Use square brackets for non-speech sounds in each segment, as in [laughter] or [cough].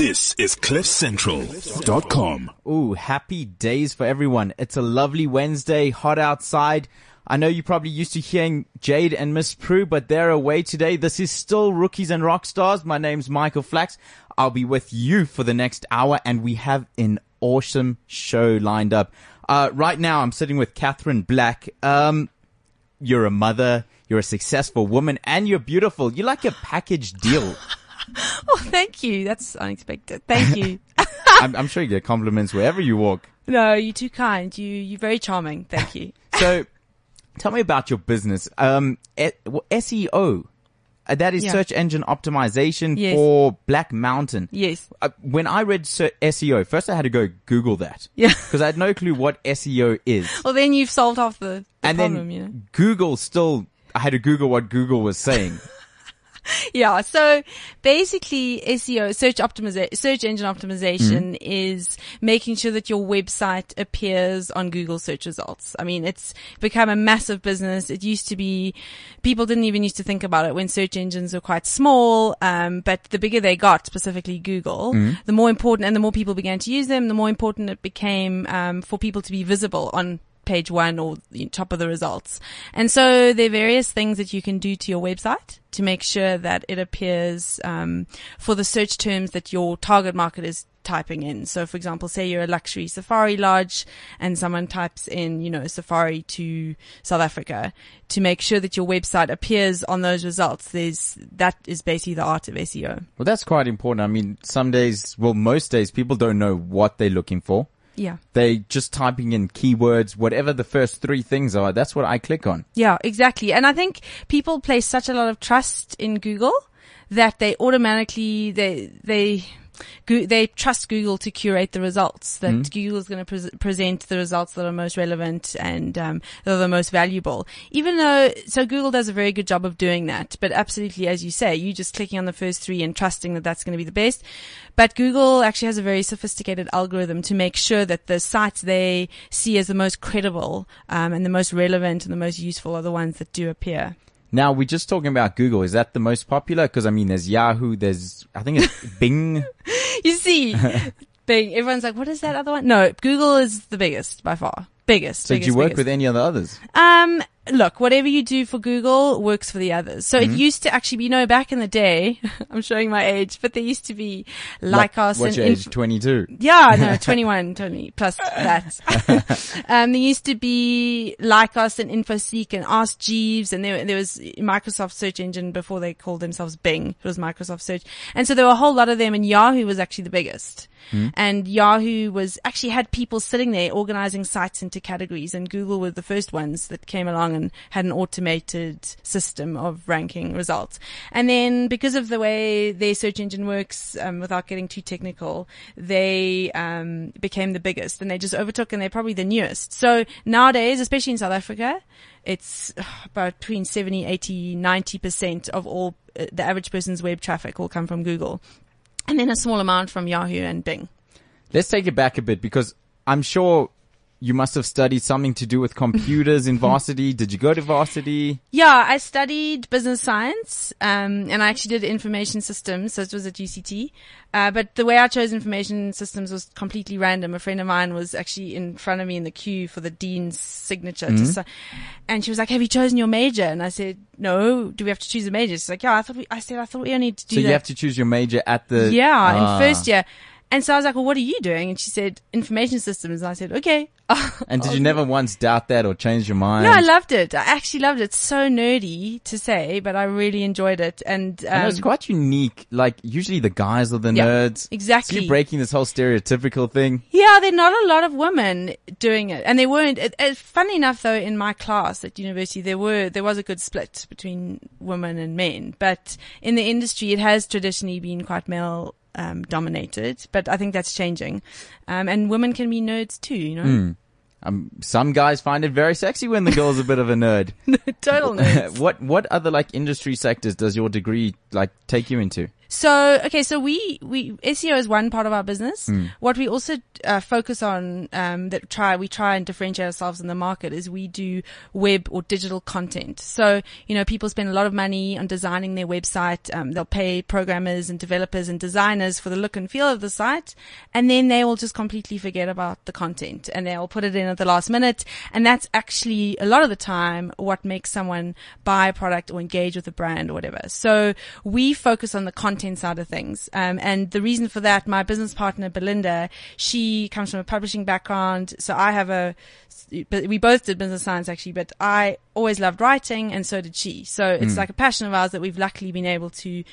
This is CliffCentral.com. Ooh, happy days for everyone. It's a lovely Wednesday, hot outside. I know you're probably used to hearing Jade and Miss Prue, but they're away today. This is still Rookies and Rock Stars. My name's Michael Flax. I'll be with you for the next hour and we have an awesome show lined up. Uh, right now I'm sitting with Catherine Black. Um, you're a mother, you're a successful woman, and you're beautiful. You're like a package deal. [laughs] [laughs] Oh, thank you. That's unexpected. Thank you. [laughs] [laughs] I'm, I'm sure you get compliments wherever you walk. no, you're too kind. You, you're very charming. Thank you. So, tell me about your business. Um, e- SEO. Uh, that is Yeah. search engine optimization Yes. for Black Mountain. Yes. Uh, when I read SEO, first I had to go Google that. Yeah. Because I had no clue what SEO is. Well, then you've solved off the, the and problem, then you know. Google still, I had to Google what Google was saying. [laughs] Yeah. So basically SEO, search optimization, search engine optimization Mm-hmm. is making sure that your website appears on Google search results. I mean, it's become a massive business. It used to be, people didn't even used to think about it when search engines were quite small. Um, but the bigger they got, specifically Google, Mm-hmm. the more important and the more people began to use them, the more important it became, um, for people to be visible on page one or the top of the results. And so there are various things that you can do to your website to make sure that it appears um, for the search terms that your target market is typing in. So for example, say you're a luxury safari lodge and someone types in, you know, safari to South Africa to make sure that your website appears on those results. There's, that is basically the art of SEO. well, that's quite important. I mean, some days, well, most days people don't know what they're looking for. Yeah. They just typing in keywords, whatever the first three things are. That's what I click on. Yeah, exactly. And I think people place such a lot of trust in Google that they automatically, they, they, Goo- they trust Google to curate the results. That Google is going to pres present the results that are most relevant and um, that are the most valuable. Even though, so Google does a very good job of doing that. But absolutely, as you say, you just clicking on the first three and trusting that that's going to be the best. But Google actually has a very sophisticated algorithm to make sure that the sites they see as the most credible um, and the most relevant and the most useful are the ones that do appear. Now we're just talking about Google. Is that the most popular? Because I mean, there's Yahoo. There's I think it's [laughs] Bing. [laughs] You see, [laughs] Bing, everyone's like, what is that other one? No, Google is the biggest by far. Biggest. So biggest, you work biggest. with any of the others? Um, look, whatever you do for Google works for the others. So Mm-hmm. it used to actually be, you know, back in the day, [laughs] I'm showing my age, but there used to be Lycos what's and your age? Twenty two. Yeah, no, [laughs] 21, 20 plus [laughs] that. um, there used to be Lycos and InfoSeek and Ask Jeeves and there, there was Microsoft search engine before they called themselves Bing. It was Microsoft search. And so there were a whole lot of them and Yahoo was actually the biggest. And Yahoo was actually had people sitting there organizing sites into categories and Google were the first ones that came along and had an automated system of ranking results. And then because of the way their search engine works, um, without getting too technical, they, um, became the biggest and they just overtook and they're probably the newest. So nowadays, especially in South Africa, it's uh, about between 70, 80, 90% of all uh, the average person's web traffic will come from Google. And then a small amount from Yahoo and Bing. Let's take it back a bit because I'm sure you must have studied something to do with computers in [laughs] varsity. Did you go to varsity? Yeah, I studied business science, um, and I actually did information systems, so it was at UCT. Uh, but the way I chose information systems was completely random. A friend of mine was actually in front of me in the queue for the dean's signature, to si- and she was like, "Have you chosen your major?" And I said, "No. Do we have to choose a major?" She's like, "Yeah." I thought we. I said, "I thought we only need to do So that." you have to choose your major at the yeah, Ah. in first year. And so I was like, "Well, what are you doing?" And she said, "Information systems." And I said, "Okay." [laughs] And did you never once doubt that or change your mind? No, I loved it. I actually loved it. It's so nerdy to say, but I really enjoyed it. And I know it's um, quite unique. Like usually the guys are the Yeah, nerds. exactly. So you're breaking this whole stereotypical thing. yeah, there are not a lot of women doing it, and they weren't. It, it, funny enough, though, in my class at university, there were there was a good split between women and men. But in the industry, it has traditionally been quite male. Um, dominated, but I think that's changing. Um, and women can be nerds too, you know? Um, some guys find it very sexy when the girl's a bit of a nerd. [laughs] Total nerds. [laughs] what what other like industry sectors does your degree like take you into? So, okay, so we, we, SEO is one part of our business. Hmm. What we also uh, focus on, um, that try, we try and differentiate ourselves in the market is we do web or digital content. So, you know, people spend a lot of money on designing their website. Um, they'll pay programmers and developers and designers for the look and feel of the site. And then they will just completely forget about the content and they'll put it in at the last minute. And that's actually a lot of the time what makes someone buy a product or engage with a brand or whatever. So we focus on the content side of things. Um, and the reason for that, my business partner, Belinda, she comes from a publishing background. So I have a, but we both did business science actually, but I always loved writing and so did she. So it's like a passion of ours that we've luckily been able to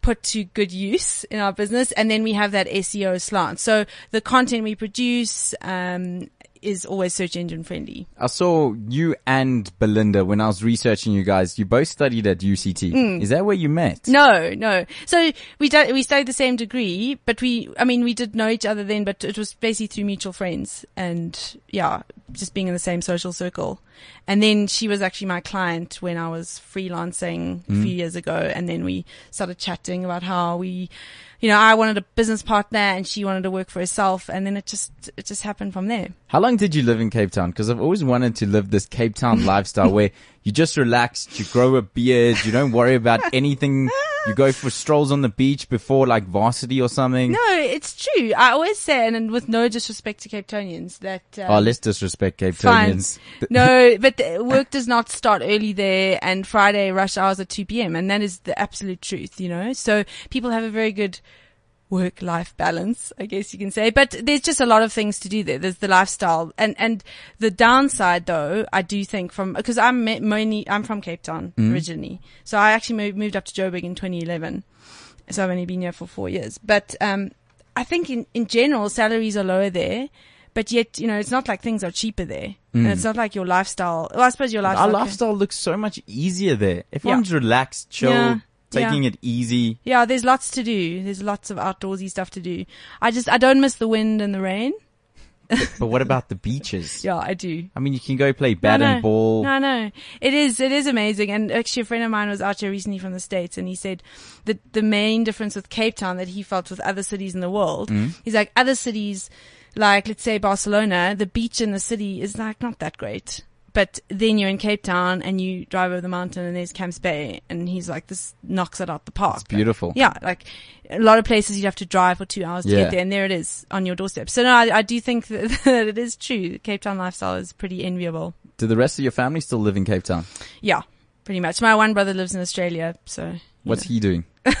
put to good use in our business. And then we have that SEO slant. So the content we produce, um, is always search engine friendly. I saw you and Belinda when I was researching you guys. You both studied at UCT. Hmm. Is that where you met? No, no. So we did, we studied the same degree, but we, I mean, we did know each other then, but it was basically through mutual friends and yeah, just being in the same social circle. And then she was actually my client when I was freelancing a few mm. years ago. And then we started chatting about how we, you know, I wanted a business partner and she wanted to work for herself. And then it just, it just happened from there. How long did you live in Cape Town? Because I've always wanted to live this Cape Town [laughs] lifestyle where you just relax, you grow a beard, you don't worry about anything. You go for strolls on the beach before like varsity or something. No, it's true. I always say, and, and with no disrespect to Capetonians, that, um, Oh, let's disrespect Cape. Townians. [laughs] no, but work does not start early there and Friday rush hours at 2 p.m. And that is the absolute truth, you know? So people have a very good work life balance, I guess you can say. But there's just a lot of things to do there. There's the lifestyle and, and the downside though, I do think from, cause I'm mainly, I'm from Cape Town originally. So I actually moved, moved up to Joburg in 2011. So I've only been here for four years, but, um, I think in, in general, salaries are lower there. But yet, you know, it's not like things are cheaper there. And it's not like your lifestyle. Well, I suppose your lifestyle. Our can- lifestyle looks so much easier there. Everyone's relaxed, chill, Yeah. Taking Yeah. it easy. Yeah, there's lots to do. There's lots of outdoorsy stuff to do. I just, I don't miss the wind and the rain. But what about the beaches? [laughs] Yeah, I do. I mean, you can go play bat no, and ball. No, no. It is, it is amazing. And actually a friend of mine was out here recently from the States and he said that the main difference with Cape Town that he felt with other cities in the world, Mm. he's like other cities, like let's say Barcelona, the beach in the city is like not that great. But then you're in Cape Town and you drive over the mountain and there's Camps Bay and he's like, this knocks it out the park. It's beautiful. Yeah, like a lot of places you'd have to drive for two hours to Yeah. get there, and there it is on your doorstep. So no, I, I do think that, [laughs] that it is true. Cape Town lifestyle is pretty enviable. Do the rest of your family still live in Cape Town? Yeah, pretty much. My one brother lives in Australia, so What's know. he doing? [laughs]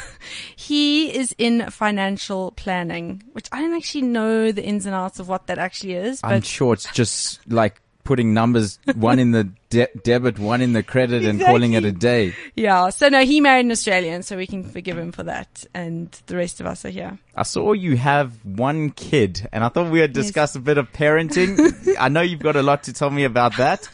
he is in financial planning, which I don't actually know the ins and outs of what that actually is, I'm sure it's just like putting numbers, one in the de- debit, one in the credit and calling it a day. yeah. So no, he married an Australian, so we can forgive him for that, and the rest of us are here. I saw you have one kid and I thought we would discuss a bit of parenting. [laughs] I know you've got a lot to tell me about that.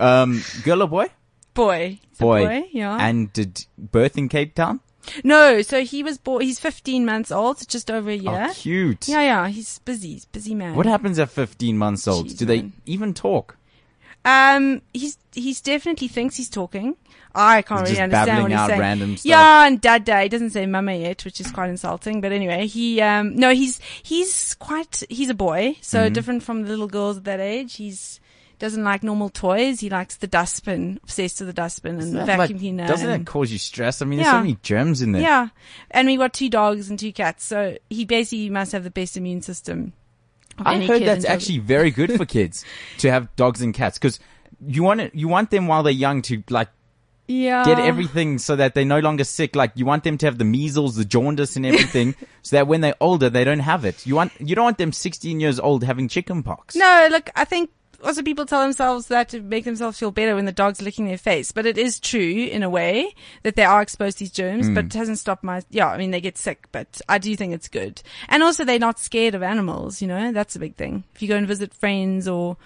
Um, girl or boy? Boy, a Boy. yeah. And did birth in Cape Town? no, so he was born. He's 15 months old, just over a year. Oh, cute. Yeah, yeah, he's busy. He's a busy man. What happens at 15 months old? Jeez, Do they man. even talk? Um, he's he's definitely thinks he's talking. I can't He's really just understand what he's out saying. random stuff. Yeah, and dada. He doesn't say mama yet, which is quite insulting. But anyway, he um no, he's he's quite he's a boy, so Mm-hmm. different from the little girls at that age. He's doesn't like normal toys. He likes the dustbin, obsessed with the dustbin and the vacuum like, cleaner. doesn't and- that cause you stress? I mean, there's so many germs in there. yeah, and we got two dogs and two cats, so he basically must have the best immune system. I heard that's actually very good for [laughs] kids to have dogs and cats because you want it, you want them while they're young to like yeah get everything so that they're no longer sick. Like you want them to have the measles, the jaundice, and everything, [laughs] so that when they're older they don't have it. You want you don't want them 16 years old having chicken pox. No, look, I think also people tell themselves that to make themselves feel better when the dog's licking their face. But it is true in a way that they are exposed to these germs, but mm. it hasn't stopped my, yeah, I mean, they get sick, but I do think it's good. And also they're not scared of animals, you know, that's a big thing. If you go and visit friends or,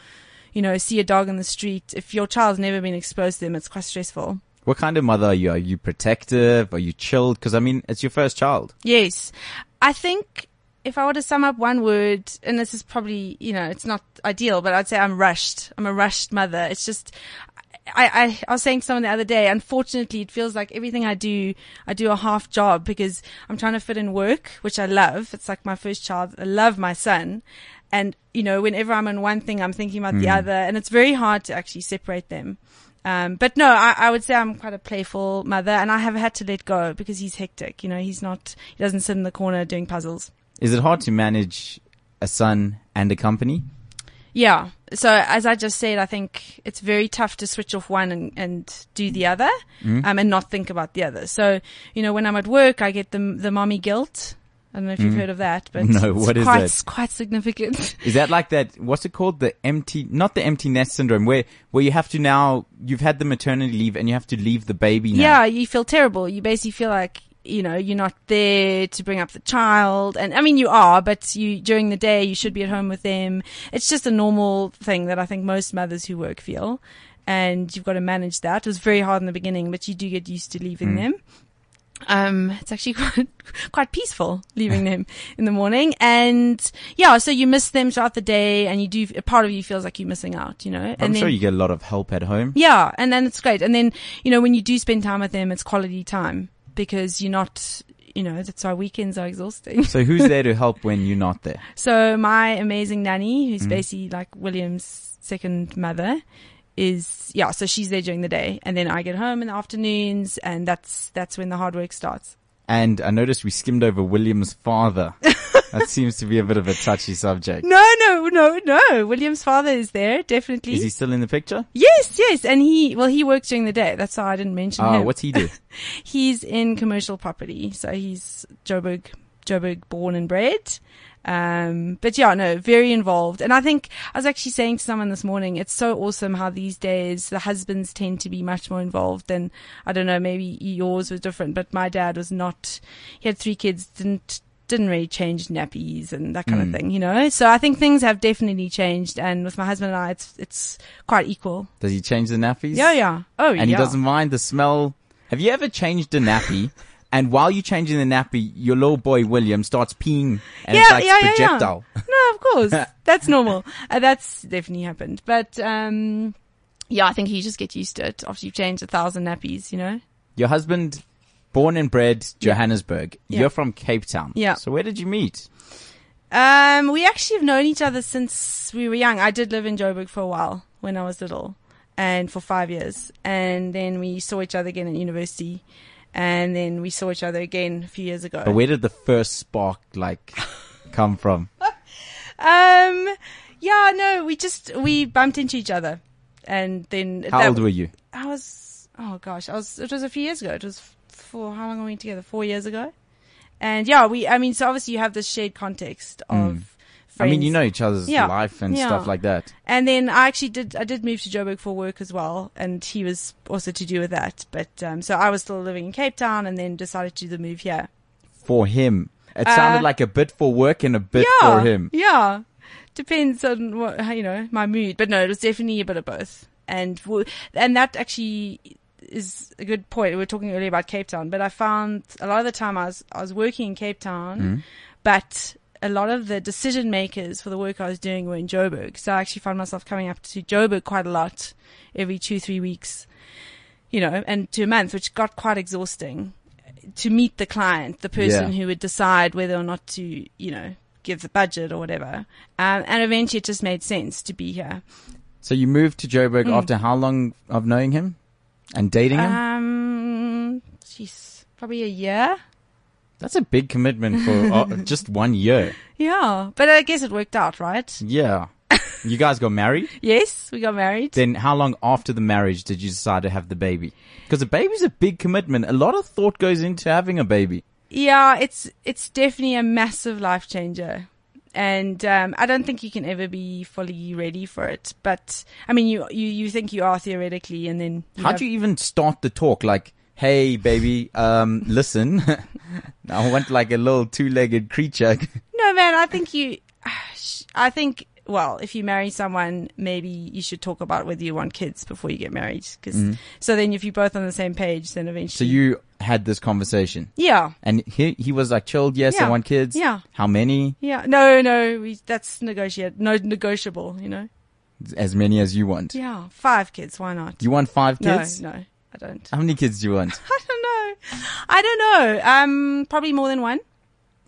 you know, see a dog in the street, if your child's never been exposed to them, it's quite stressful. What kind of mother are you? Are you protective? Are you chilled? Because I mean, it's your first child. Yes. I think if I were to sum up one word, and this is probably, you know, it's not ideal, but I'd say I'm rushed. I'm a rushed mother. It's just, I, I, I was saying to someone the other day, unfortunately, it feels like everything I do, I do a half job because I'm trying to fit in work, which I love. It's like my first child. I love my son. And, you know, whenever I'm on one thing, I'm thinking about the other and it's very hard to actually separate them. Um, but no, I, I would say I'm quite a playful mother and I have had to let go because he's hectic. You know, he's not, he doesn't sit in the corner doing puzzles. Is it hard to manage a son and a company? Yeah. So as I just said, I think it's very tough to switch off one and, and do the other, um, and not think about the other. So, you know, when I'm at work, I get the, the mommy guilt. I don't know if you've heard of that, but [laughs] No, it's what is quite, that? quite significant. [laughs] Is that like that? What's it called? The empty, not the empty nest syndrome, where where you have to now you've had the maternity leave and you have to leave the baby now. yeah, you feel terrible. You basically feel like, you know, you're not there to bring up the child. And I mean, you are, but you, during the day, you should be at home with them. It's just a normal thing that I think most mothers who work feel. And you've got to manage that. It was very hard in the beginning, but you do get used to leaving them. Um, it's actually [laughs] quite, quite peaceful leaving them in the morning. And yeah, so you miss them throughout the day and you do, a part of you feels like you're missing out, you know? I'm and sure you get a lot of help at home. yeah, and then it's great. And then, you know, when you do spend time with them, it's quality time because you're not, you know, that's why weekends are exhausting. So who's there to help when you're not there? [laughs] So my amazing nanny, who's mm. basically like William's second mother, is yeah. So she's there during the day, and then I get home in the afternoons, and that's that's when the hard work starts. And I noticed we skimmed over William's father. [laughs] that seems to be a bit of a touchy subject. No, no, no, no. William's father is there definitely. Is he still in the picture? yes, yes, and he well he works during the day. That's why I didn't mention Oh, him. what's he do? [laughs] He's in commercial property, so he's Joburg, Joburg born and bred. Um, but yeah, no, very involved. And I think I was actually saying to someone this morning, it's so awesome how these days the husbands tend to be much more involved than, I don't know, maybe yours was different, but my dad was not, he had three kids, didn't, didn't really change nappies and that kind Mm. of thing, you know? So I think things have definitely changed. And with my husband and I, it's, it's quite equal. Does he change the nappies? Yeah, yeah. Oh, yeah. And he doesn't mind the smell. Have you ever changed a nappy? [laughs] And while you're changing the nappy, your little boy William starts peeing and it's Yeah, like yeah, yeah, yeah. projectile. No, of course. [laughs] That's normal. Uh, that's definitely happened. But, um, yeah, I think you just get used to it after you've changed a thousand nappies, you know? Your husband, born and bred Johannesburg. Yeah. You're from Cape Town. Yeah. So where did you meet? Um, we actually have known each other since we were young. I did live in Joburg for a while when I was little and for five years. And then we saw each other again at university. And then we saw each other again a few years ago. But where did the first spark like [laughs] come from? Um, yeah, no, we just, we bumped into each other. And then How that- old were you? I was, oh gosh, I was, it was a few years ago. It was for, how long were we together? Four years ago. And yeah, we, I mean, so obviously you have this shared context of friends. I mean, you know each other's Yeah. life and Yeah. stuff like that. And then I actually did, I did move to Joburg for work as well. And he was also to do with that. But, um, so I was still living in Cape Town and then decided to do the move here. For him. It sounded Uh, like a bit for work and a bit yeah. for him. Yeah. Depends on what, you know, my mood. But no, it was definitely a bit of both. And, and that actually is a good point. We were talking earlier about Cape Town, but I found a lot of the time I was, I was working in Cape Town, Mm-hmm. but a lot of the decision makers for the work I was doing were in Joburg. So I actually found myself coming up to Joburg quite a lot every two, three weeks, you know, and to a month, which got quite exhausting to meet the client, the person Yeah. who would decide whether or not to, you know, give the budget or whatever. Um, and eventually it just made sense to be here. So you moved to Joburg Mm. after how long of knowing him and dating him? Um, probably a year. That's a big commitment for uh, [laughs] just one year. Yeah, but I guess it worked out, right? Yeah. [laughs] You guys got married? Yes, we got married. Then how long after the marriage did you decide to have the baby? Because a baby's a big commitment. A lot of thought goes into having a baby. Yeah, it's it's definitely a massive life changer. And um, I don't think you can ever be fully ready for it. But I mean, you you, you think you are theoretically, and then How do you even start the talk? Like, hey, baby, um, listen, [laughs] I want like a little two-legged creature. [laughs] No, man, I think you. I think well, if you marry someone, maybe you should talk about whether you want kids before you get married. Cause, so then if you're both on the same page, then eventually So you had this conversation, yeah. and he he was like, "Chilled, yes, I want kids." Yeah. How many? Yeah. No, no, we, that's negotiate, no, negotiable, you know? As many as you want. Yeah. Five kids. Why not? You want five no, kids? no, I don't. How many kids do you want? [laughs] I don't know. I don't know. Um, probably more than one.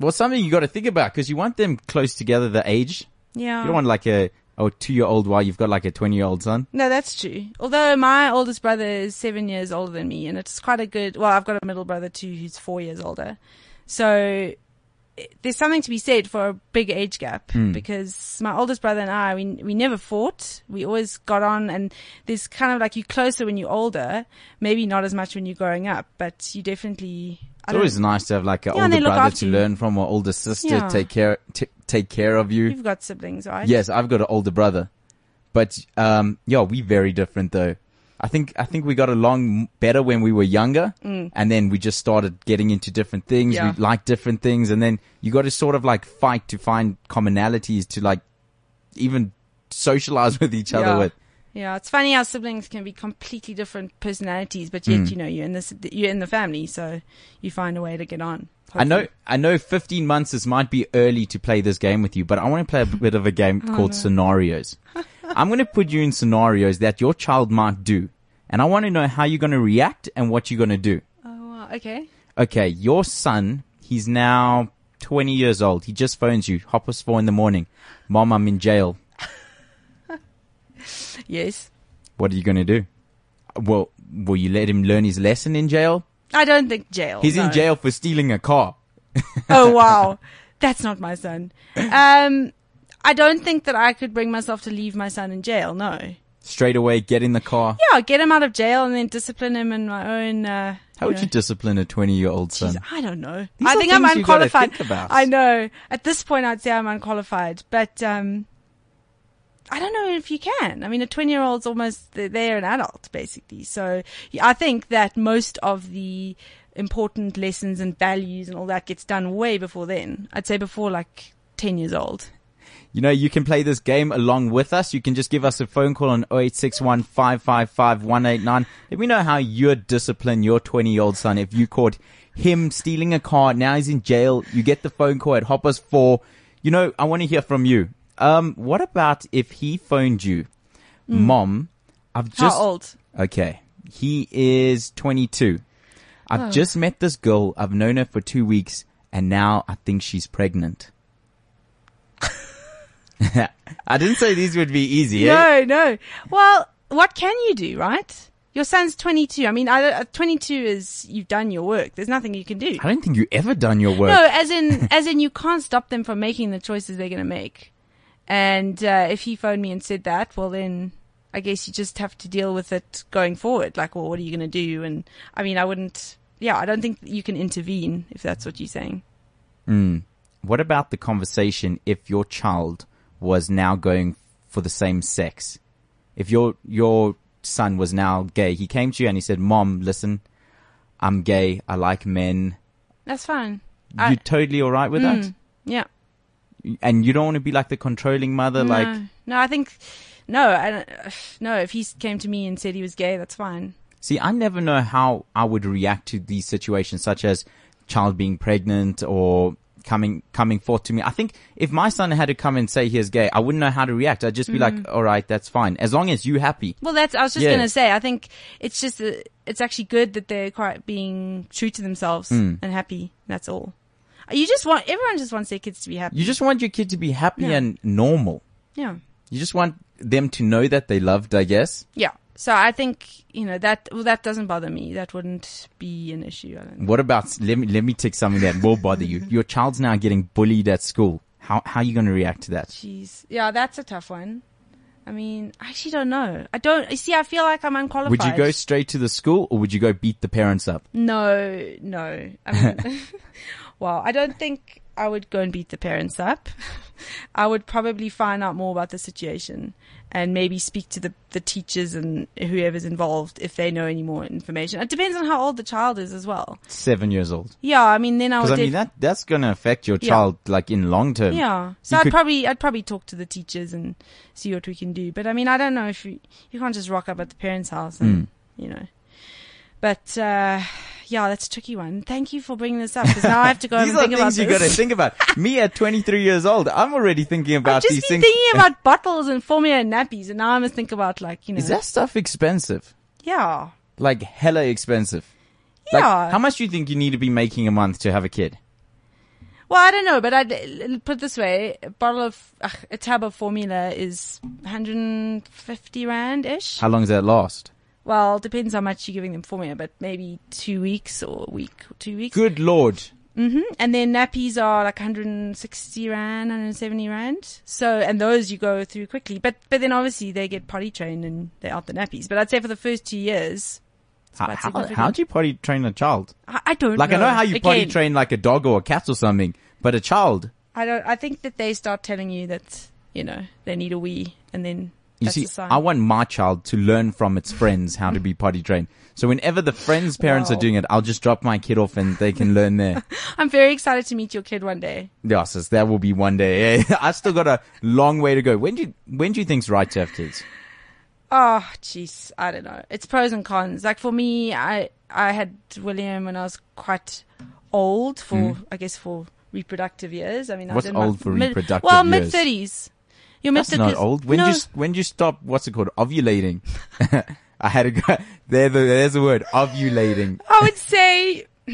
well, something you got to think about because you want them close together, the age. Yeah. You don't want like a a two year old while you've got like a twenty year old son. No, that's true. Although my oldest brother is seven years older than me, and it's quite a good. Well, I've got a middle brother too, who's four years older. So there's something to be said for a big age gap because my oldest brother and I, we we never fought. We always got on, and there's kind of like you're closer when you're older. Maybe not as much when you're growing up, but you definitely. I It's always nice to have like an Yeah, older brother to you. learn from or older sister Yeah. take care t- take care of you. You've got siblings, right? Yes, I've got an older brother, but um, yeah, we very different though. I think I think we got along better when we were younger, and then we just started getting into different things. Mm. Yeah. We like different things, and then you got to sort of like fight to find commonalities to like even socialize [laughs] with each other Yeah. with. Yeah, it's funny how siblings can be completely different personalities, but yet you know you're in this you're in the family, so you find a way to get on. I know. I know. Fifteen months. This might be early to play this game with you, but I want to play a bit of a game [laughs] Oh, called scenarios. I'm going to put you in scenarios that your child might do, and I want to know how you're going to react and what you're going to do. Oh, wow. okay. Okay, your son. He's now 20 years old. He just phones you, hop us four in the morning. Mom, I'm in jail. [laughs] Yes. What are you going to do? Well, will you let him learn his lesson in jail? I don't think jail. He's in jail for stealing a car. Oh [laughs] wow, that's not my son. Um, I don't think that I could bring myself to leave my son in jail. No. Straight away, get in the car. Yeah, get him out of jail and then discipline him in my own. Uh, How would know. you discipline a 20 year old son? Jeez, I don't know. These I think I'm things you gotta unqualified. I know. At this point, I'd say I'm unqualified, but um, I don't know if you can. I mean, a 20 year old's almost they're, they're an adult basically. So I think that most of the important lessons and values and all that gets done way before then. I'd say before like 10 years old. You know, you can play this game along with us. You can just give us a phone call on 0861 555 189. Let me know how you'd discipline your 20 year old son if you caught him stealing a car. Now he's in jail. You get the phone call at Hoppers 4. You know, I want to hear from you. Um, what about if he phoned you? Mom, I've Hmm. How just. old? Okay. He is 22. I've just met this girl. I've known her for two weeks and now I think she's pregnant. [laughs] I didn't say these would be easy. eh? No, no. Well, what can you do, right? Your son's 22. I mean, I, uh, 22 is you've done your work. There's nothing you can do. I don't think you ever done your work. No, as in, [laughs] as in, you can't stop them from making the choices they're going to make. And uh, if he phoned me and said that, well, then I guess you just have to deal with it going forward. Like, well, what are you going to do? And I mean, I wouldn't. Yeah, I don't think you can intervene if that's what you're saying. Hmm. What about the conversation if your child was now going for the same sex? If your your son was now gay, he came to you and he said, "Mom, listen, I'm gay. I like men." That's fine. You I- totally all right with that? Mm, yeah. And you don't want to be like the controlling mother, like no, no, I think no. I no, if he came to me and said he was gay, that's fine. See, I never know how I would react to these situations, such as child being pregnant or coming coming forth to me. I think if my son had to come and say he is gay, I wouldn't know how to react. I'd just be like, "All right, that's fine, as long as you happy." Well, that's. I was just Yeah. gonna say. I think it's just. uh it's actually good that they're quite being true to themselves Hmm. and happy. That's all. You just want everyone just wants their kids to be happy. You just want your kid to be happy Yeah. and normal. yeah, You just want them to know that they loved, I guess. yeah. So I think you know that. Well, that doesn't bother me. That wouldn't be an issue. I don't. What about let me let me take something that will bother you. Your child's now getting bullied at school. How how are you going to react to that? Jeez. Yeah, that's a tough one. I mean, I actually don't know. I don't. You see, I feel like I'm unqualified. Would you go straight to the school or would you go beat the parents up? No, no. I mean, [laughs] well, I don't think. I would go and beat the parents up. [laughs] I would probably find out more about the situation and maybe speak to the, the teachers and whoever's involved if they know any more information. It depends on how old the child is as well. Seven years old. Yeah, I mean, then I would. Because I mean def- that that's going to affect your Yeah. child like in long term. yeah. So you I'd could- probably, I'd probably talk to the teachers and see what we can do. But I mean, I don't know if you, you can't just rock up at the parents' house and, Mm. you know. But, uh, yeah, that's a tricky one. Thank you for bringing this up because now I have to go [laughs] and think about things you got to think about. Me at 23 years old, I'm already thinking about I've just these been things. thinking about [laughs] bottles and formula and nappies, and now I must think about like you know. Is that stuff expensive? yeah, Like hella expensive. Like, yeah. how much do you think you need to be making a month to have a kid? well, I don't know, but I'd put it this way: a bottle of ugh, a tab of formula is 150 rand ish. How long does that last? Well, depends how much you're giving them formula, but maybe two weeks or a week or two weeks. Good lord. hmm And then nappies are like 160 rand, 170 rand. So, and those you go through quickly. But, but then obviously they get potty trained and they're out the nappies. But I'd say for the first two years, How, how, how do you potty train a child? I, I don't know. Like know. I know how you potty Again, train like a dog or a cat or something, but a child. I don't, I think that they start telling you that, you know, they need a wee and then You that's see. I want my child to learn from its friends how to be potty trained. So whenever the friends' parents are doing it, I'll just drop my kid off and they can learn there. [laughs] I'm very excited to meet your kid one day. Yeah, that will be one day. [laughs] I still got a long way to go. When do you, when do you think's right to have kids? Oh, jeez, I don't know. It's pros and cons. Like for me, I I had William when I was quite old for, hmm? I guess, for reproductive years. I mean, I. What's was in my old for mid- reproductive Well, years? mid thirties. You're mid That's not old. When no, you when do you stop? What's it called? Ovulating. [laughs] I had to go. There, the, there's the word. Ovulating. I would say [clears throat]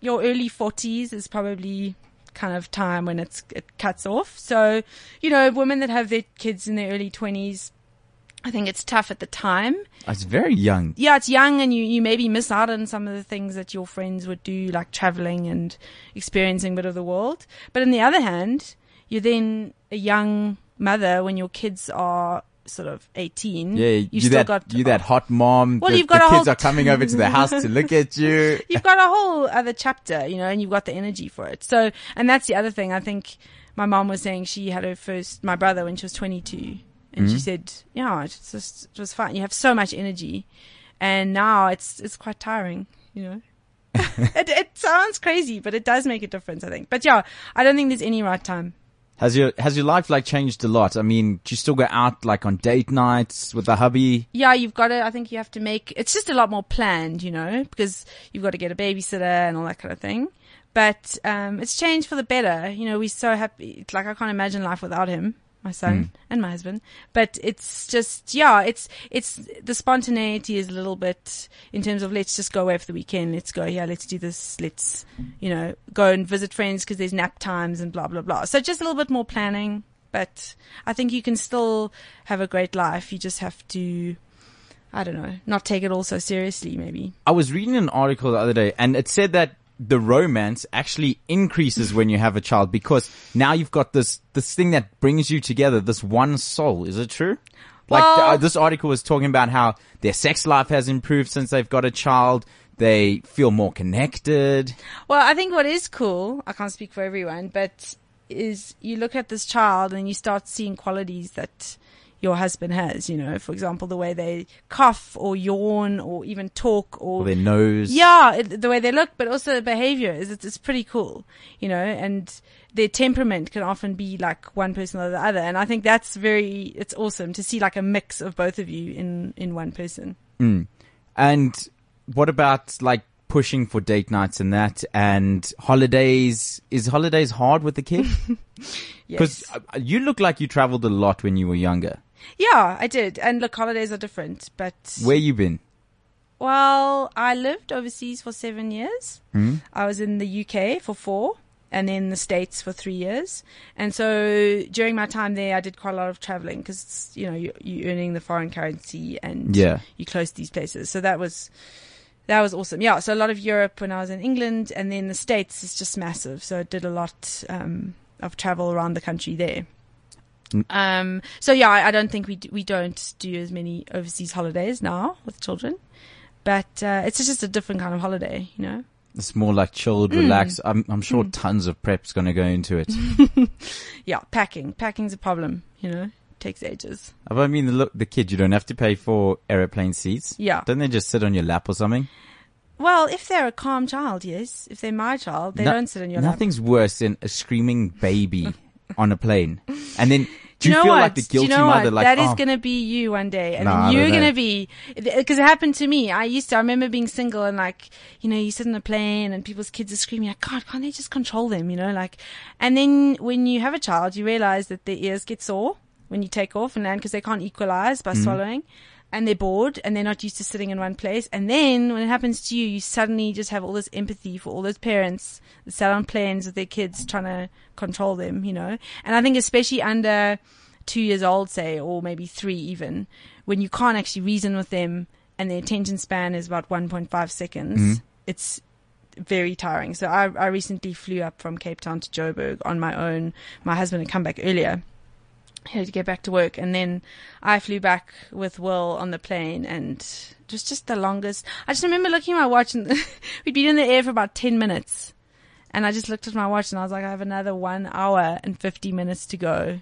your early forties is probably kind of time when it's it cuts off. So, you know, women that have their kids in their early twenties, I think it's tough at the time. Ah, it's very young. yeah, it's young and you, you maybe miss out on some of the things that your friends would do, like traveling and experiencing a bit of the world. But on the other hand, you're then a young mother when your kids are sort of 18. Yeah, you've you still that got, you that hot mom. Well, the, you've got the kids are coming over to the house to look at you. [laughs] you've got a whole other chapter, you know, and you've got the energy for it. So, and that's the other thing. I think my mom was saying she had her first, my brother when she was 22 and Mm-hmm. she said, yeah, it's just, it was fine. You have so much energy and now it's, it's quite tiring, you know. [laughs] [laughs] it, it sounds crazy, but it does make a difference, I think. But yeah, I don't think there's any right time. Has your has your life like changed a lot? I mean, do you still go out like on date nights with the hubby? Yeah, you've got to, I think you have to make, it's just a lot more planned, you know, because you've got to get a babysitter and all that kind of thing. But, um, it's changed for the better. You know, we're so happy. It's like I can't imagine life without him, my son mm. and my husband. But it's just, yeah, it's, it's, the spontaneity is a little bit in terms of let's just go away for the weekend. Let's go, yeah, let's do this. Let's, you know, go and visit friends because there's nap times and blah, blah, blah. So just a little bit more planning. But I think you can still have a great life. You just have to, I don't know, not take it all so seriously, maybe. I was reading an article the other day, and it said that the romance actually increases when you have a child because now you've got this this thing that brings you together, this one soul. Is it true? Like Well- uh, this article was talking about how their sex life has improved since they've got a child. They feel more connected. Well, I think what is cool, I can't speak for everyone, but is you look at this child and you start seeing qualities that your husband has, you know, for example, the way they cough or yawn or even talk or Or their nose. Yeah, it, the way they look, but also the behavior is it's, it's pretty cool, you know, and their temperament can often be like one person or the other, and I think that's very it's awesome to see like a mix of both of you in in one person. Hmm. And what about like pushing for date nights and that and holidays? Is holidays hard with the kid? [laughs] Because Yes. you look like you traveled a lot when you were younger. Yeah, I did. And look, holidays are different, but Where you been? well, I lived overseas for seven years. I was in the UK for four, and then the States for three years. And so during my time there, I did quite a lot of traveling because you know you you're earning the foreign currency and Yeah. you close these places. So that was that was awesome. Yeah, so a lot of Europe when I was in England, and then the States is just massive. So I did a lot um, of travel around the country there. Um, so yeah, I, I don't think we do, we don't do as many overseas holidays now with children, but uh, it's just a different kind of holiday, you know. It's more like chilled, Mm. relaxed. I'm, I'm sure tons of prep's going to go into it. [laughs] Yeah, packing. Packing's a problem, you know. Takes ages. I mean, the, look, the kid, you don't have to pay for aeroplane seats. Yeah. Don't they just sit on your lap or something? Well, if they're a calm child, yes. If they're my child, they No- don't sit on your lap. Nothing's worse than a screaming baby [laughs] on a plane. And then, do you, know feel what? like the guilty Do you know mother? what? Like, that is oh, going to be you one day, and Nah, then you're going to be because it happened to me. I used to. I remember being single and like you know you sit in a plane and people's kids are screaming like God, can't they just control them? You know, like and then when you have a child, you realize that their ears get sore when you take off and land because they can't equalize Mm-hmm. by swallowing. And they're bored and they're not used to sitting in one place. And then when it happens to you, you suddenly just have all this empathy for all those parents that sat on planes with their kids trying to control them, you know? And I think especially under two years old, say, or maybe three even, when you can't actually reason with them and their attention span is about 1.5 seconds, mm-hmm. it's very tiring. So I, I recently flew up from Cape Town to Joburg on my own. My husband had come back earlier. He had to get back to work and then I flew back with Will on the plane and it was just the longest. I just remember looking at my watch and [laughs] we'd been in the air for about 10 minutes. And I just looked at my watch and I was like, I have another one hour and 50 minutes to go.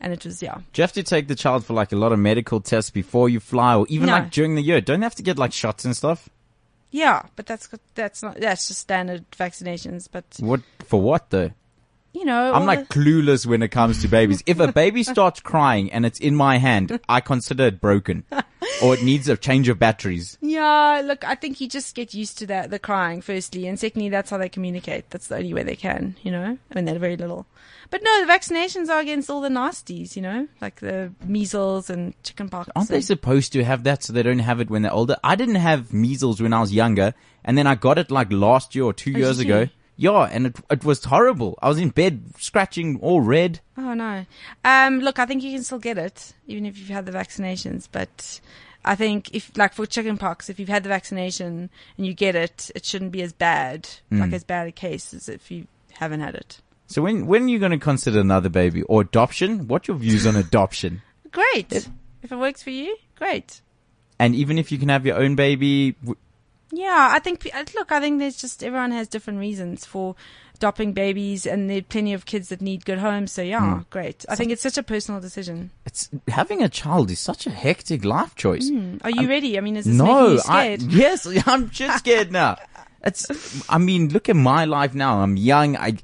And it was, yeah. do you have to take the child for like a lot of medical tests before you fly or even No. like during the year? Don't they have to get like shots and stuff? Yeah, but that's, that's not, that's just standard vaccinations. But, What, for what though? You know, I'm like the- clueless when it comes to babies. If a baby [laughs] starts crying and it's in my hand, I consider it broken. Or it needs a change of batteries. Yeah, look, I think you just get used to that, the crying, firstly. And secondly, that's how they communicate. That's the only way they can, you know, when they're very little. But no, the vaccinations are against all the nasties, you know, like the measles and chickenpox. Aren't they supposed to have that so they don't have it when they're older? I didn't have measles when I was younger, and then I got it like last year or two Oh, years ago. Yeah, and it it was horrible. I was in bed scratching all red. Oh no. Um, look, I think you can still get it, even if you've had the vaccinations, but I think if, like for chickenpox, if you've had the vaccination and you get it, it shouldn't be as bad, like Hmm. as bad a case as if you haven't had it. So when when are you going to consider another baby or adoption? What's your views on adoption? [laughs] Great. If it works for you, great. And even if you can have your own baby, Yeah, I think, look, I think there's just, everyone has different reasons for adopting babies and there are plenty of kids that need good homes. So yeah, great. I think it's such a personal decision. it's having a child is such a hectic life choice. Are you ready? I mean, is this No, you I, [laughs] yes, [laughs] I'm just scared now. [laughs] It's, I mean, look at my life now. I'm young. I,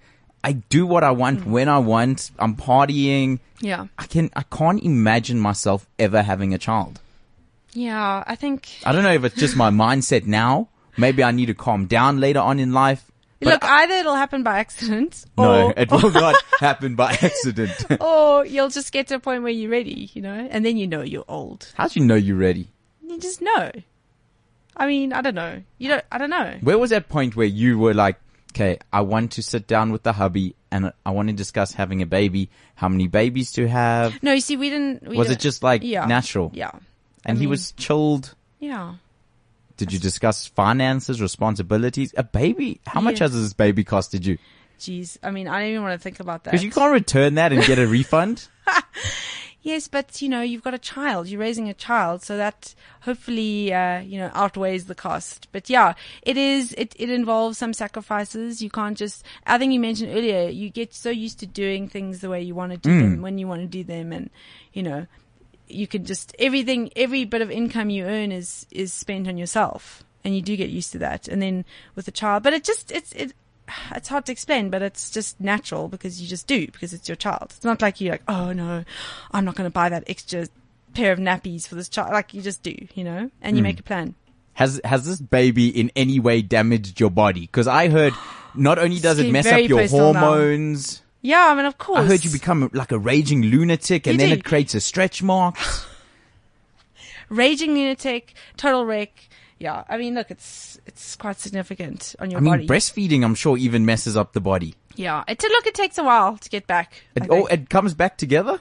I do what I want Hmm. when I want. I'm partying. yeah. I can, I can't imagine myself ever having a child. Yeah, I think, I don't know if it's just my mindset now. Maybe I need to calm down later on in life. Look, I- either it'll happen by accident no, or, it will [laughs] not happen by accident. [laughs] or you'll just get to a point where you're ready, you know, and then you know you're old. How do you know you're ready? You just know. I mean, I don't know. You don't, I don't know. Where was that point where you were like, okay, I want to sit down with the hubby and I want to discuss having a baby, how many babies to have? No, you see, we didn't. We Was it didn't- just like Yeah. natural? Yeah. And I he was chilled. Yeah. Did you discuss finances, responsibilities? A baby? How much Yeah. has this baby costed you? Jeez. I mean, I don't even want to think about that. Because you can't return that and get a refund. [laughs] Yes, but you know, you've got a child. You're raising a child, so that hopefully, uh, you know, outweighs the cost. But yeah, it is. It it involves some sacrifices. You can't just. I think you mentioned earlier. You get so used to doing things the way you want to do them when you want to do them, and you know, you can just everything. Every bit of income you earn is is spent on yourself, and you do get used to that. And then with a child, but it just it's it it's hard to explain, but it's just natural because you just do because it's your child. It's not like you're like, oh no, I'm not going to buy that extra pair of nappies for this child. Like you just do, you know, and you hmm. make a plan. Has has this baby in any way damaged your body? Because I heard not only does it mess up your hormones. now. Yeah, I mean, of course. I heard you become like a raging lunatic, and You then do. it creates a stretch mark. [laughs] raging lunatic, total wreck. Yeah, I mean, look, it's it's quite significant on your I mean, body. breastfeeding, I'm sure, even messes up the body. yeah, it look, it takes a while to get back. It, oh, it comes back together.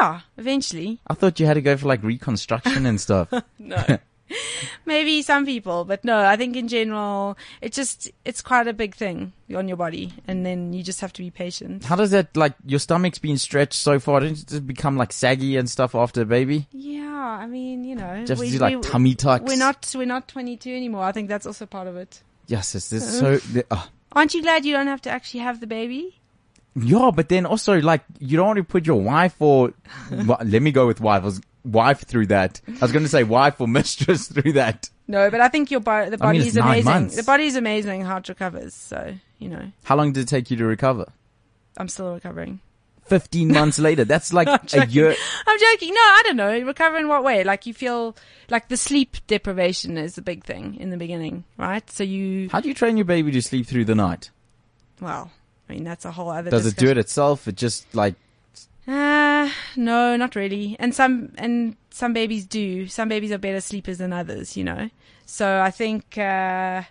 yeah, eventually. I thought you had to go for like reconstruction and stuff. [laughs] No. [laughs] [laughs] Maybe some people, but no, I think in general, it just, it's quite a big thing on your body. And then you just have to be patient. How does that like your stomach's been stretched so far? Didn't it become like saggy and stuff after a baby? Yeah, I mean, you know. Just to do like tummy tucks? We're not, we're not 22 anymore. I think that's also part of it. Yes, it's, it's uh-huh. so. the- oh. Aren't you glad you don't have to actually have the baby? Yeah, but then also like you don't want to put your wife or [laughs] wa- let me go with wife. I was wife through that. I was going to say wife or [laughs] mistress through that. No, but I think your body, the I mean, body it's is nine amazing. months. The body is amazing how it recovers. So, you know, How long did it take you to recover? I'm still recovering. Fifteen months later. That's like [laughs] I'm a joking. year. I'm joking. No, I don't know. Recover in what way? Like you feel like the sleep deprivation is the big thing in the beginning, right? So you, How do you train your baby to sleep through the night? well, I mean, that's a whole other Does it do discussion. it itself? It just like Uh, no, not really. And some and some babies do. Some babies are better sleepers than others, you know. So I think uh,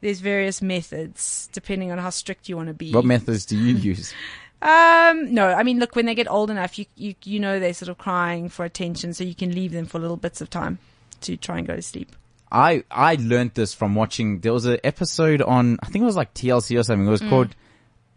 there's various methods depending on how strict you want to be. what methods do you [laughs] use? Um, no, I mean, look, when they get old enough, you you you know they're sort of crying for attention, so you can leave them for little bits of time to try and go to sleep. I I learned this from watching. There was an episode on I think it was like TLC or something. It was called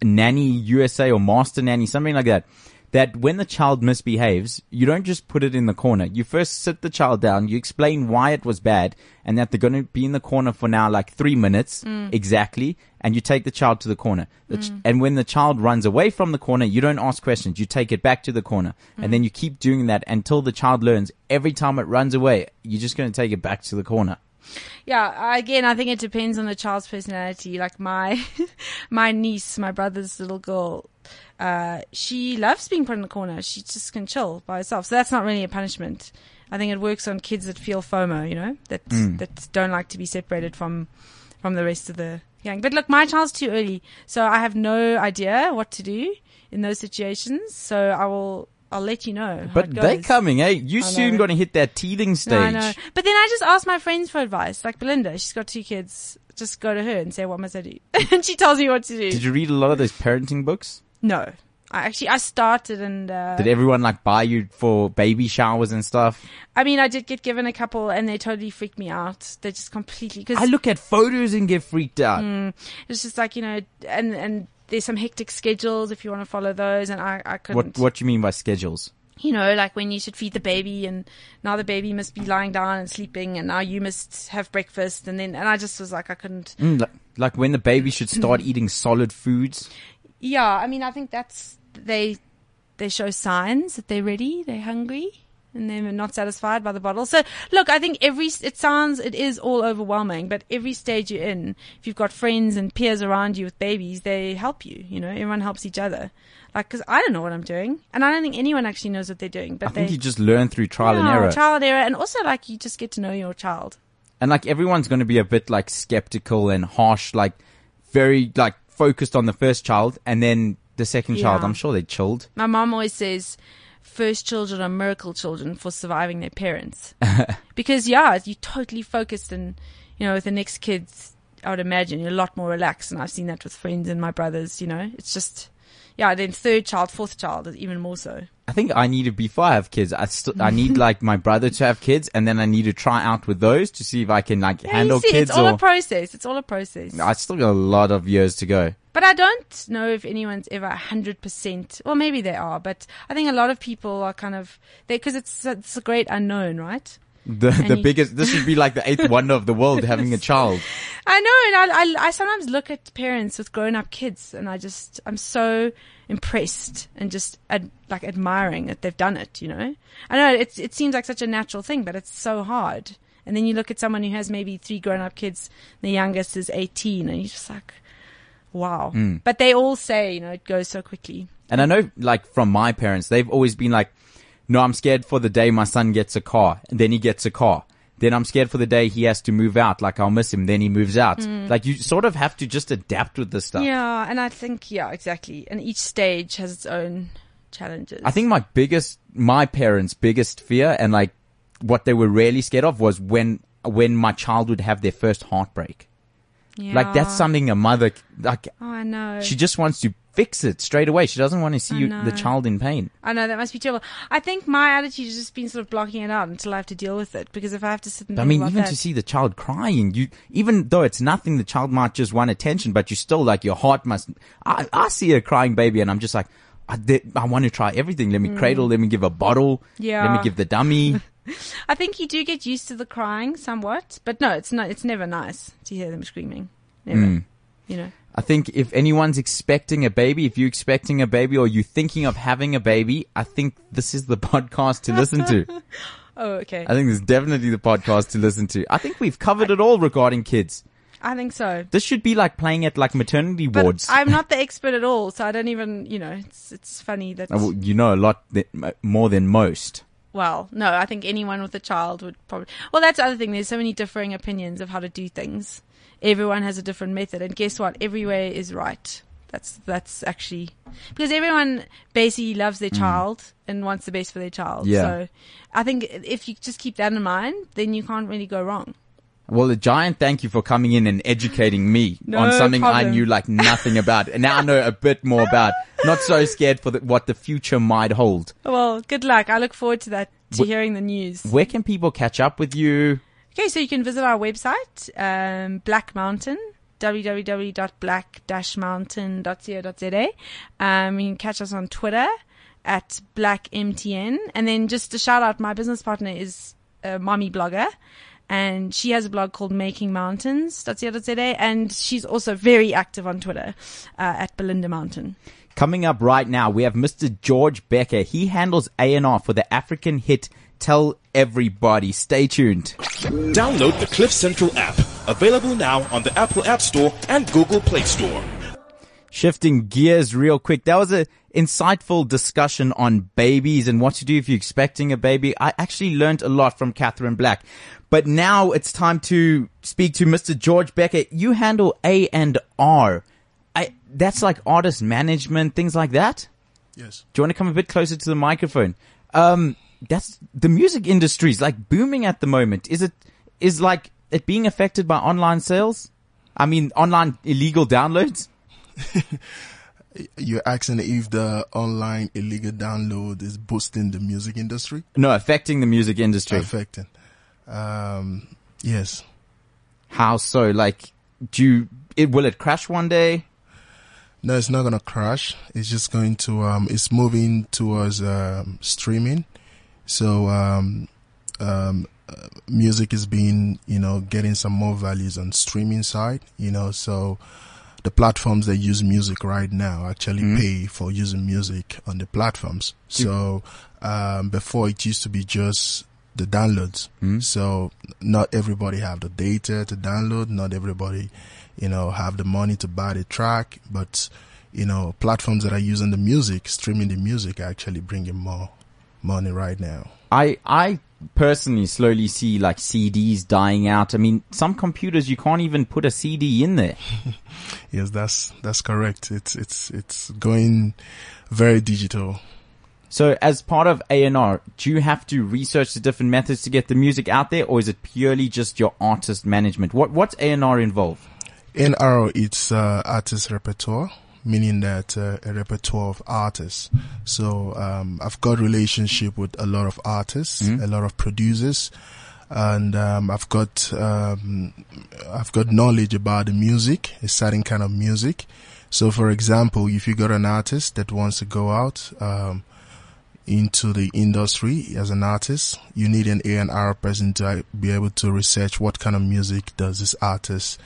Nanny USA or Master Nanny, something like that. That when the child misbehaves, you don't just put it in the corner. You first sit the child down, you explain why it was bad, and that they're going to be in the corner for now like three minutes mm. exactly, and you take the child to the corner. The ch- mm. and when the child runs away from the corner, you don't ask questions. You take it back to the corner, and mm. then you keep doing that until the child learns. Every time it runs away, you're just going to take it back to the corner. Yeah, again, I think it depends on the child's personality. Like my [laughs] my niece, my brother's little girl, uh, she loves being put in the corner. She just can chill by herself. So that's not really a punishment. I think it works on kids that feel FOMO, you know, that that don't like to be separated from from the rest of the gang. But look, my child's too early, so I have no idea what to do in those situations. So I will I'll let you know. But it they're coming, eh? You soon going to hit that teething stage. No, I know. But then I just ask my friends for advice. Like Belinda, she's got two kids. Just go to her and say, what must I do? [laughs] and she tells me what to do. Did you read a lot of those parenting books? No. I actually, I started and, uh, Did everyone like buy you for baby showers and stuff? I mean, I did get given a couple and they totally freaked me out. They just completely, because I look at photos and get freaked out. Mm. it's just like, you know, and, and there's some hectic schedules if you want to follow those and I, I couldn't. What What do you mean by schedules? you know, like when you should feed the baby and now the baby must be lying down and sleeping and now you must have breakfast and then, and I just was like, I couldn't, Mm, like, like when the baby should start [clears throat] eating solid foods. Yeah, I mean, I think that's they they show signs that they're ready, they're hungry, and they're not satisfied by the bottle. So, look, I think every it sounds it is all overwhelming, but every stage you're in, if you've got friends and peers around you with babies, they help you. You know, everyone helps each other. Like, because I don't know what I'm doing, and I don't think anyone actually knows what they're doing. But I think they you just learn through trial and error. trial and error, and also like you just get to know your child. and like everyone's going to be a bit like skeptical and harsh, like very like focused on the first child, and then the second child. I'm sure they chilled. My mom always says first children are miracle children for surviving their parents. [laughs] because yeah, you're totally focused and you know, with the next kids I would imagine you're a lot more relaxed and I've seen that with friends and my brothers, you know. It's just yeah, then third child, fourth child is even more so. I think I need to before I have kids. I still I need [laughs] like my brother to have kids, and then I need to try out with those to see if I can like Yeah, handle see, kids. it's all or a process. It's all a process. I still got a lot of years to go. But I don't know if anyone's ever 100%, well, maybe they are, but I think a lot of people are kind of, they, cause it's, it's a great unknown, right? The the you- biggest. This should be like the eighth [laughs] wonder of the world, having a child. I know, and I, I, I sometimes look at parents with grown up kids and I just, I'm so impressed and just ad, like admiring that they've done it, you know? I know it's, it seems like such a natural thing, but it's so hard. And then you look at someone who has maybe three grown up kids, the youngest is 18 and you're just like, wow. Hmm. But they all say, you know, it goes so quickly. And I know, like from my parents, they've always been like, "No, I'm scared for the day my son gets a car, and then he gets a car." Then I'm scared for the day he has to move out. Like I'll miss him. Then he moves out. Mm. Like you sort of have to just adapt with this stuff. Yeah, and I think yeah, exactly. And each stage has its own challenges. I think my biggest, my parents' biggest fear and like what they were really scared of was when, when my child would have their first heartbreak. Yeah. Like that's something a mother, like Oh, I know. she just wants to fix it straight away. She doesn't want to see you, the child in pain. I know that must be terrible. I think my attitude has just been sort of blocking it out until I have to deal with it. Because if I have to sit and I mean, even that, to see the child crying, you, even though it's nothing, the child might just want attention, but you still like your heart must, I, I see a crying baby and I'm just like, I, did, I want to try everything. Let me cradle, let me give a bottle. Yeah. Let me Mm. Give the dummy. [laughs] I think you do get used to the crying somewhat, but no, it's not. It's never nice to hear them screaming. Never. Mm. You know. I think if anyone's expecting a baby, if you're expecting a baby or you're thinking of having a baby, I think this is the [laughs] podcast to listen to. [laughs] Oh, okay. I think this is definitely the podcast to listen to. I think we've covered it all regarding kids. I think so. This should be like playing at like maternity But wards. I'm [laughs] not the expert at all, so I don't even, you know, it's it's funny that. Uh, well, you know a lot more than most. Well, no, I think anyone with a child would probably. Well, that's the other thing. There's so many differing opinions of how to do things. Everyone has a different method, and guess what? Every way is right. That's that's actually because everyone basically loves their mm. child and wants the best for their child. Yeah. So, I think if you just keep that in mind, then you can't really go wrong. Well, a giant thank you for coming in and educating me No on something I knew like nothing about. And now I know a bit more about. Not so scared for the, what the future might hold. Well, good luck. I look forward to that to Wh- hearing the news. Where can people catch up with you? Okay, so you can visit our website, um, Black Mountain, www.black-mountain.co.za. Um, you can catch us on Twitter at BlackMTN. And then just to shout out, my business partner is a mommy blogger. And she has a blog called Making Mountains.co.za. And she's also very active on Twitter uh, at Belinda Mountain. Coming up right now, we have Mr. George Becker. He handles A&R for the African hit Tell Everybody. Stay tuned. Download the Cliff Central app. Available now on the Apple App Store and Google Play Store. Shifting gears real quick. That was an insightful discussion on babies and what to do if you're expecting a baby. I actually learned a lot from Catherine Black. But now it's time to speak to Mr. George Beckett. You handle A and R. I, that's like artist management, things like that. Yes. Do you want to come a bit closer to the microphone? Um, that's the music industry is like booming at the moment. Is it, is like it being affected by online sales? I mean, online illegal downloads? [laughs] You're asking if the online illegal download is boosting the music industry? No, affecting the music industry. Affecting. Um, yes. How so? Like, do you, it, will it crash one day? No, it's not going to crash. It's just going to, um, it's moving towards, um, streaming. So, um, um, uh, music is being, you know, getting some more values on streaming side, you know, so the platforms that use music right now actually pay for using music on the platforms. So, um, before it used to be just the downloads. So not everybody have the data to download. Not everybody, you know, have the money to buy the track, but you know, platforms that are using the music, streaming the music are actually bringing more money right now. I, I personally slowly see like CDs dying out. I mean, some computers you can't even put a CD in there. [laughs] Yes, that's, that's correct. It's, it's, it's going very digital. So as part of A&R, do you have to research the different methods to get the music out there or is it purely just your artist management? What, what's A&R involved? A&R, it's uh, artist repertoire, meaning that uh, a repertoire of artists. So um, I've got relationship with a lot of artists, a lot of producers, and um, I've got um, I've got knowledge about the music, a certain kind of music. So, for example, if you got an artist that wants to go out um, into the industry as an artist, you need an A&R person to be able to research what kind of music does this artist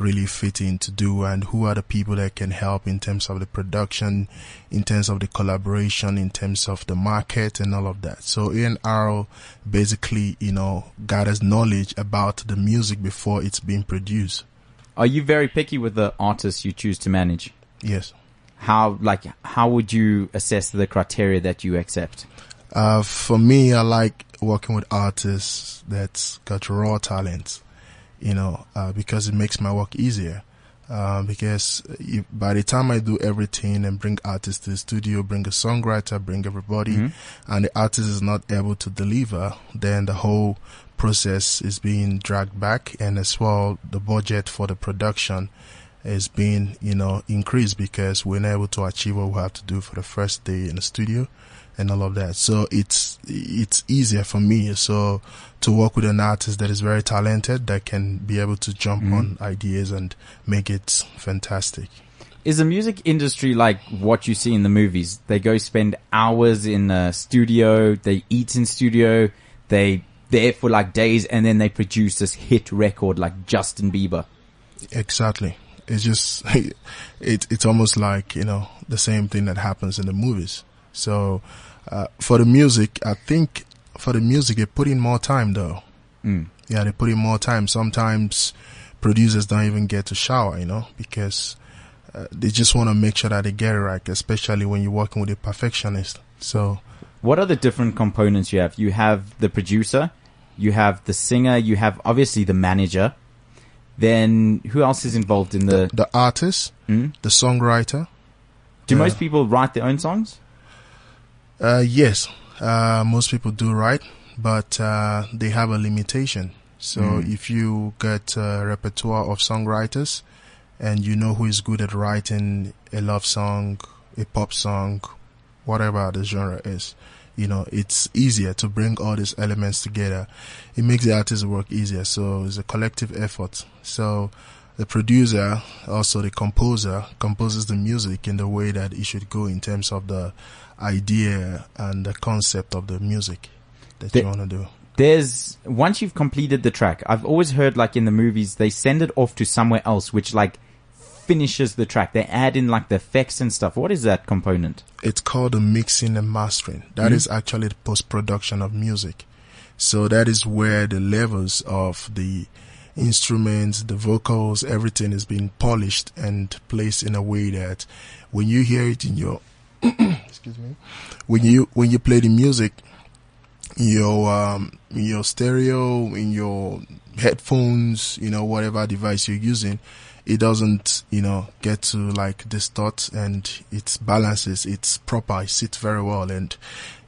really fit in to do and who are the people that can help in terms of the production, in terms of the collaboration, in terms of the market and all of that. So A&R basically, you know, gathers knowledge about the music before it's being produced. Are you very picky with the artists you choose to manage? Yes. How, like, how would you assess the criteria that you accept? Uh, for me, I like working with artists that's got raw talent, you know, uh, because it makes my work easier. Uh, because if, by the time I do everything and bring artists to the studio, bring a songwriter, bring everybody, and the artist is not able to deliver, then the whole process is being dragged back, and as well, the budget for the production is being, you know, increased because we're not able to achieve what we have to do for the first day in the studio and all of that. So it's, it's easier for me. So to work with an artist that is very talented that can be able to jump mm-hmm. on ideas and make it fantastic. Is the music industry like what you see in the movies? They go spend hours in a studio, they eat in studio, they there for like days and then they produce this hit record like Justin Bieber. Exactly. It's just [laughs] it, it's almost like you know the same thing that happens in the movies. So uh, for the music, I think for the music they put in more time though. Mm. Yeah, they put in more time. Sometimes producers don't even get to shower, you know, because uh, they just want to make sure that they get it right, especially when you're working with a perfectionist. So What are the different components you have? You have the producer, you have the singer, you have obviously the manager. Then who else is involved in the? the artist, Mm? the songwriter, Do most people write their own songs? Uh, yes, uh, most people do write, but uh, they have a limitation. So Mm. if you get a repertoire of songwriters and you know who is good at writing a love song, a pop song, whatever the genre is, you know, it's easier to bring all these elements together. It makes the artist's work easier. So it's a collective effort. So the producer, also the composer, composes the music in the way that it should go in terms of the idea and the concept of the music that The- you want to do. There's once you've completed the track. I've always heard like in the movies they send it off to somewhere else, which like finishes the track. They add in like the effects and stuff. What is that component? It's called the mixing and mastering. That hmm? is actually the post production of music. So that is where the levels of the instruments, the vocals, everything is being polished and placed in a way that when you hear it in your [coughs] excuse me, when you when you play the music your um your stereo, in your headphones, you know, whatever device you're using, it doesn't, you know, get to like distort and it balances, it's proper, it sits very well. And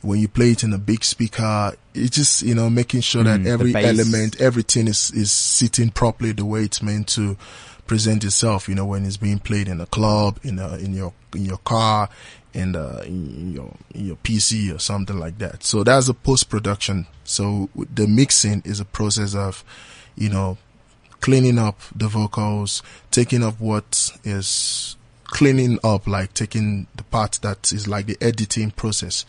when you play it in a big speaker, it's just, you know, making sure Mm, that every element, everything is, is sitting properly the way it's meant to present itself, you know, when it's being played in a club, in a, in your, in your car, in the, in your, in your PC or something like that. So that's a post production. So the mixing is a process of, you know, cleaning up the vocals, taking up what is cleaning up, like taking the part that is like the editing process.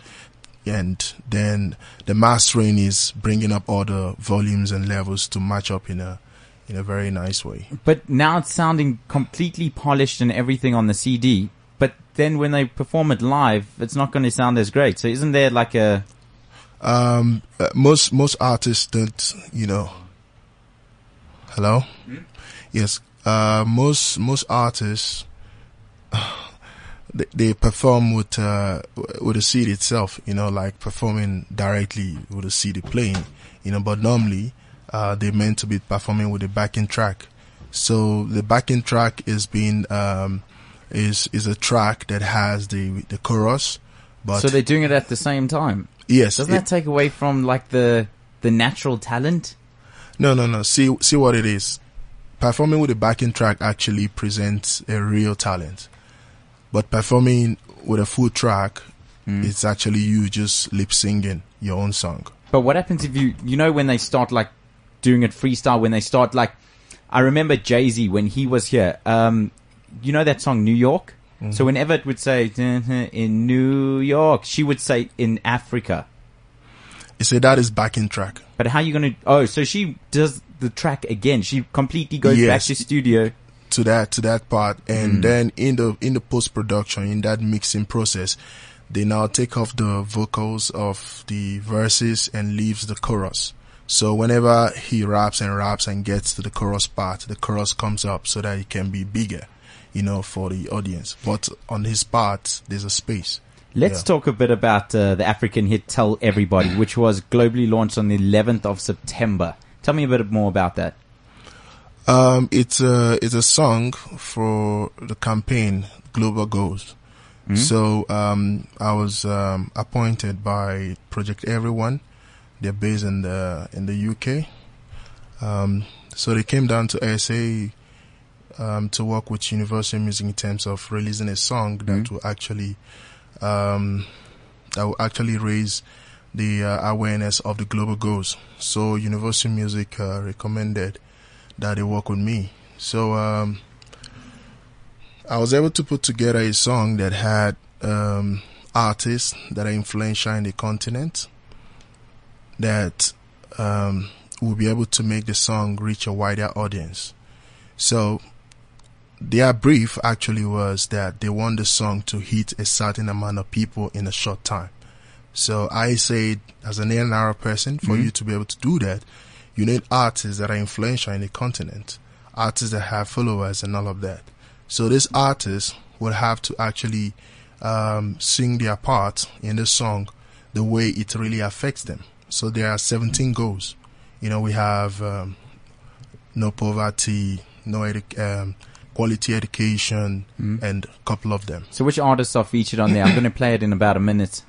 And then the mastering is bringing up all the volumes and levels to match up in a, in a very nice way. But now it's sounding completely polished and everything on the CD. Then when they perform it live, it's not going to sound as great. So isn't there like a Um, uh, most, most artists don't, you know, hello? Yes. Uh, most, most artists, [sighs] they, they perform with, uh, with the CD itself, you know, like performing directly with the CD playing, you know, but normally, uh, they're meant to be performing with the backing track. So the backing track is being, um, is, is a track that has the, the chorus, but so they're doing it at the same time? yes, Doesn't it- that take away from like the the natural talent? No, no, no. See, see what it is. Performing with a backing track actually presents a real talent, but performing with a full track, it's actually you just lip singing your own song. But what happens if you you know when they start like doing it freestyle when they start like I remember Jay Z when he was here. Um, you know that song New York. So mm-hmm. whenever it would say in New York, she would say in Africa. You say that is backing track. But how you gonna? Oh, so she does the track again. She completely goes back to studio. to that to that part and mm. then in the in the post production in that mixing process they now take off the vocals of the verses and leaves the chorus so whenever he raps and raps and gets to the chorus part the chorus comes up so that it can be bigger you know for the audience but on his part there's a space Let's Yeah. talk a bit about uh, the African hit "Tell Everybody," [clears throat] which was globally launched on the 11th of September. Tell me a bit more about that. Um, it's a it's a song for the campaign Global Goals. So um, I was um, appointed by Project Everyone. They're based in the in the UK. Um, so they came down to SA um, to work with Universal Music in terms of releasing a song that will actually um, that will actually raise the uh, awareness of the global goals. So Universal Music uh, recommended that they work with me. So um, I was able to put together a song that had um, artists that are influential in the continent that um, will be able to make the song reach a wider audience. So their brief actually was that they want the song to hit a certain amount of people in a short time. So I said, as an A&R person, for you to be able to do that, you need artists that are influential in the continent, artists that have followers and all of that. So these artists will have to actually um, sing their part in the song the way it really affects them. So there are 17 goals. You know, we have um, no poverty, no edu- um, quality education, and a couple of them. So which artists are featured on there? I'm going to play it in about a minute.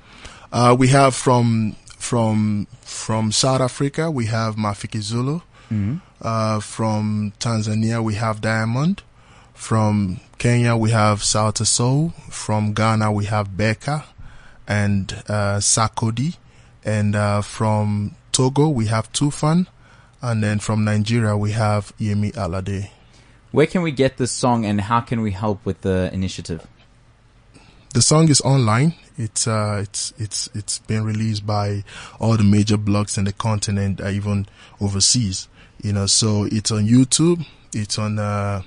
Uh, we have from from from South Africa, we have Mafikizolo. Uh, from Tanzania, we have Diamond. From Kenya, we have Sauti Sol. From Ghana, we have Becca and uh, Sarkodie. And uh, from Togo, we have Toofan. And then from Nigeria, we have Yemi Alade. Where can we get this song and how can we help with the initiative? the song is online. It's uh, it's it's it's been released by all the major blogs in the continent, uh, even overseas. You know, so it's on YouTube. It's on uh,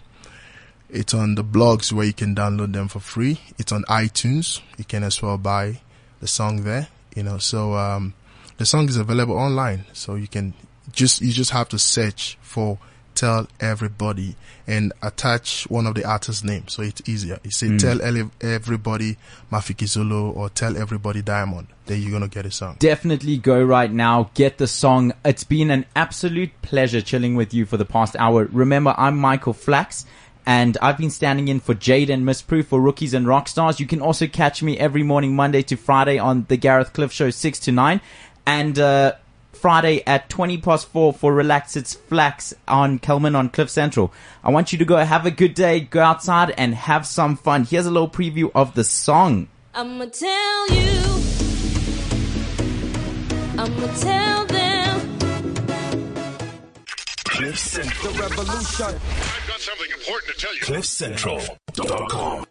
it's on the blogs where you can download them for free. It's on iTunes. You can as well buy the song there. You know, so um, the song is available online. So you can just you just have to search for tell everybody and attach one of the artist's names so it's easier you say tell ele- everybody Mafikizolo or tell everybody diamond then you're gonna get a song Definitely go right now. Get the song. It's been an absolute pleasure chilling with you for the past hour. Remember, I'm Michael Flax. And I've been standing in for Jade and Miss Proof for Rookies and Rockstars. You can also catch me every morning, Monday to Friday on the Gareth Cliff Show, 6 to 9. And, uh, Friday at 20 past 4 for Relax It's Flax on Kelman on Cliff Central. I want you to go have a good day, go outside and have some fun. Here's a little preview of the song. I'ma tell you. I'ma tell them. Cliff Central. I've got something important to tell you. CliffCentral.com.